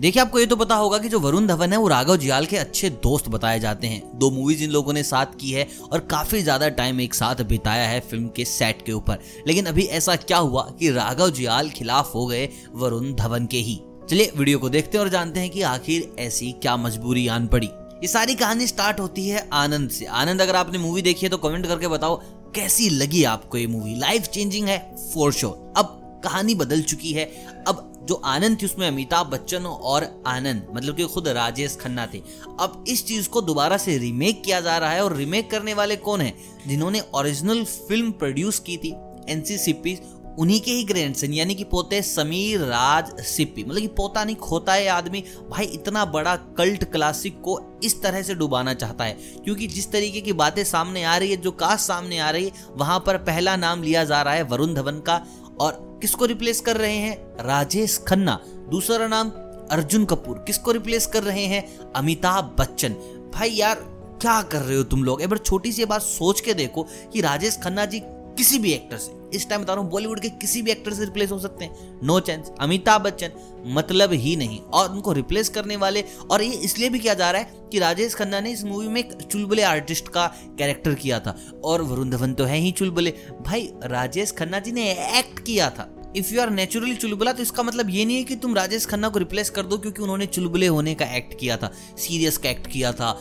देखिए, आपको ये तो पता होगा कि जो वरुण धवन है, वो राघव जियाल के अच्छे दोस्त बताए जाते हैं। दो मूवीज़ इन लोगों ने साथ की है और काफ़ी ज़्यादा टाइम एक साथ बिताया है फ़िल्म के सेट के ऊपर। लेकिन अभी ऐसा क्या हुआ कि राघव जियाल खिलाफ हो गए वरुण धवन के ही? चलिए वीडियो को देखते हैं और जानते हैं कि आखिर ऐसी क्या मजबूरी आन पड़ी। ये सारी कहानी स्टार्ट होती है आनंद से। आनंद, अगर आपने मूवी देखी है तो कमेंट करके बताओ, कैसी लगी आपको ये मूवी लाइफ चेंजिंग है फॉर श्योर अब कहानी बदल चुकी है। अब जो आनंद थी उसमें अमिताभ बच्चन और आनंद मतलब कि खुद राजेश खन्ना थे। अब इस चीज़ को दोबारा से रीमेक किया जा रहा है और रीमेक करने वाले कौन है? जिन्होंने ओरिजिनल फ़िल्म प्रोड्यूस की थी एनसीसीपी उन्हीं के ही ग्रैंडसन यानी कि पोते समीर राज सिप्पी। मतलब कि पोता नहीं, खोता है आदमी। भाई, इतना बड़ा कल्ट क्लासिक को इस तरह से डुबाना चाहता है, क्योंकि जिस तरीके की बातें सामने आ रही है, जो कास्ट सामने आ रही है, वहाँ पर पहला नाम लिया जा रहा है वरुण धवन का और किसको रिप्लेस कर रहे हैं? राजेश खन्ना। दूसरा नाम अर्जुन कपूर। किसको रिप्लेस कर रहे हैं? अमिताभ बच्चन। भाई यार, क्या कर रहे हो तुम लोग? एक बार छोटी सी बात सोच के देखो कि राजेश खन्ना जी किसी भी एक्टर से। इस टाइम बता रहा हूँ बॉलीवुड के किसी भी एक्टर से रिप्लेस हो सकते हैं। नो चांस अमिताभ बच्चन मतलब ही नहीं। और उनको रिप्लेस करने वाले, और ये इसलिए भी किया जा रहा है कि राजेश खन्ना ने इस मूवी में एक चुलबुले आर्टिस्ट का कैरेक्टर किया था। और वरुण धवन तो है ही चुलबुले। भाई, राजेश खन्ना जी ने एक्ट किया था। इफ़ यू आर नेचुरली चुलबुला तो इसका मतलब ये नहीं है कि तुम राजेश खन्ना को रिप्लेस कर दो, क्योंकि उन्होंने चुलबुले होने का एक्ट किया था। सीरियस का एक्ट किया था।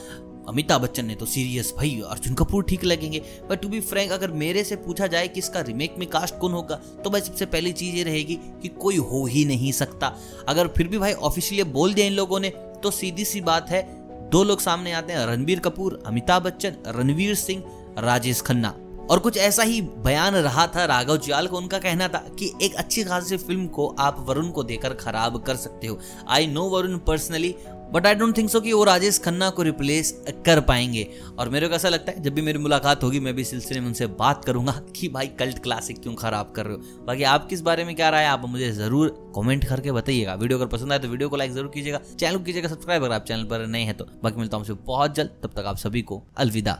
अमिताभ बच्चन ने तो सीरियस भाई अर्जुन कपूर ठीक लगेंगे। बट टू बी फ्रैंक अगर मेरे से पूछा जाए कि इसका रिमेक में कास्ट कौन होगा तो भाई सबसे पहली चीज़ ये रहेगी कि कोई हो ही नहीं सकता। अगर फिर भी भाई ऑफिशियली बोल दिया इन लोगों ने तो सीधी सी बात है, दो लोग सामने आते हैं, रणबीर कपूर, अमिताभ बच्चन, रणवीर सिंह, राजेश खन्ना। और कुछ ऐसा ही बयान रहा था राघव जियाल को, उनका कहना था कि एक अच्छी खासी फ़िल्म को आप वरुण को देकर खराब कर सकते हो। I know Varun personally but I don't think so कि वो राजेश खन्ना को रिप्लेस कर पाएँगे। और मेरे को ऐसा लगता है, जब भी मेरी मुलाकात होगी, मैं भी सिलसिले में उनसे बात करूँगा कि भाई कल्ट क्लासिक क्यों खराब कर रहे हो। बाकी आप किस बारे में क्या राय है, आप मुझे ज़रूर कमेंट करके बताइएगा। वीडियो अगर पसंद आए तो वीडियो को लाइक ज़रूर कीजिएगा। चैनल कीजिएगा सब्सक्राइब अगर आप चैनल पर नहीं है तो। बाकी मिलता हूँ बहुत जल्द, तब तक आप सभी को अलविदा।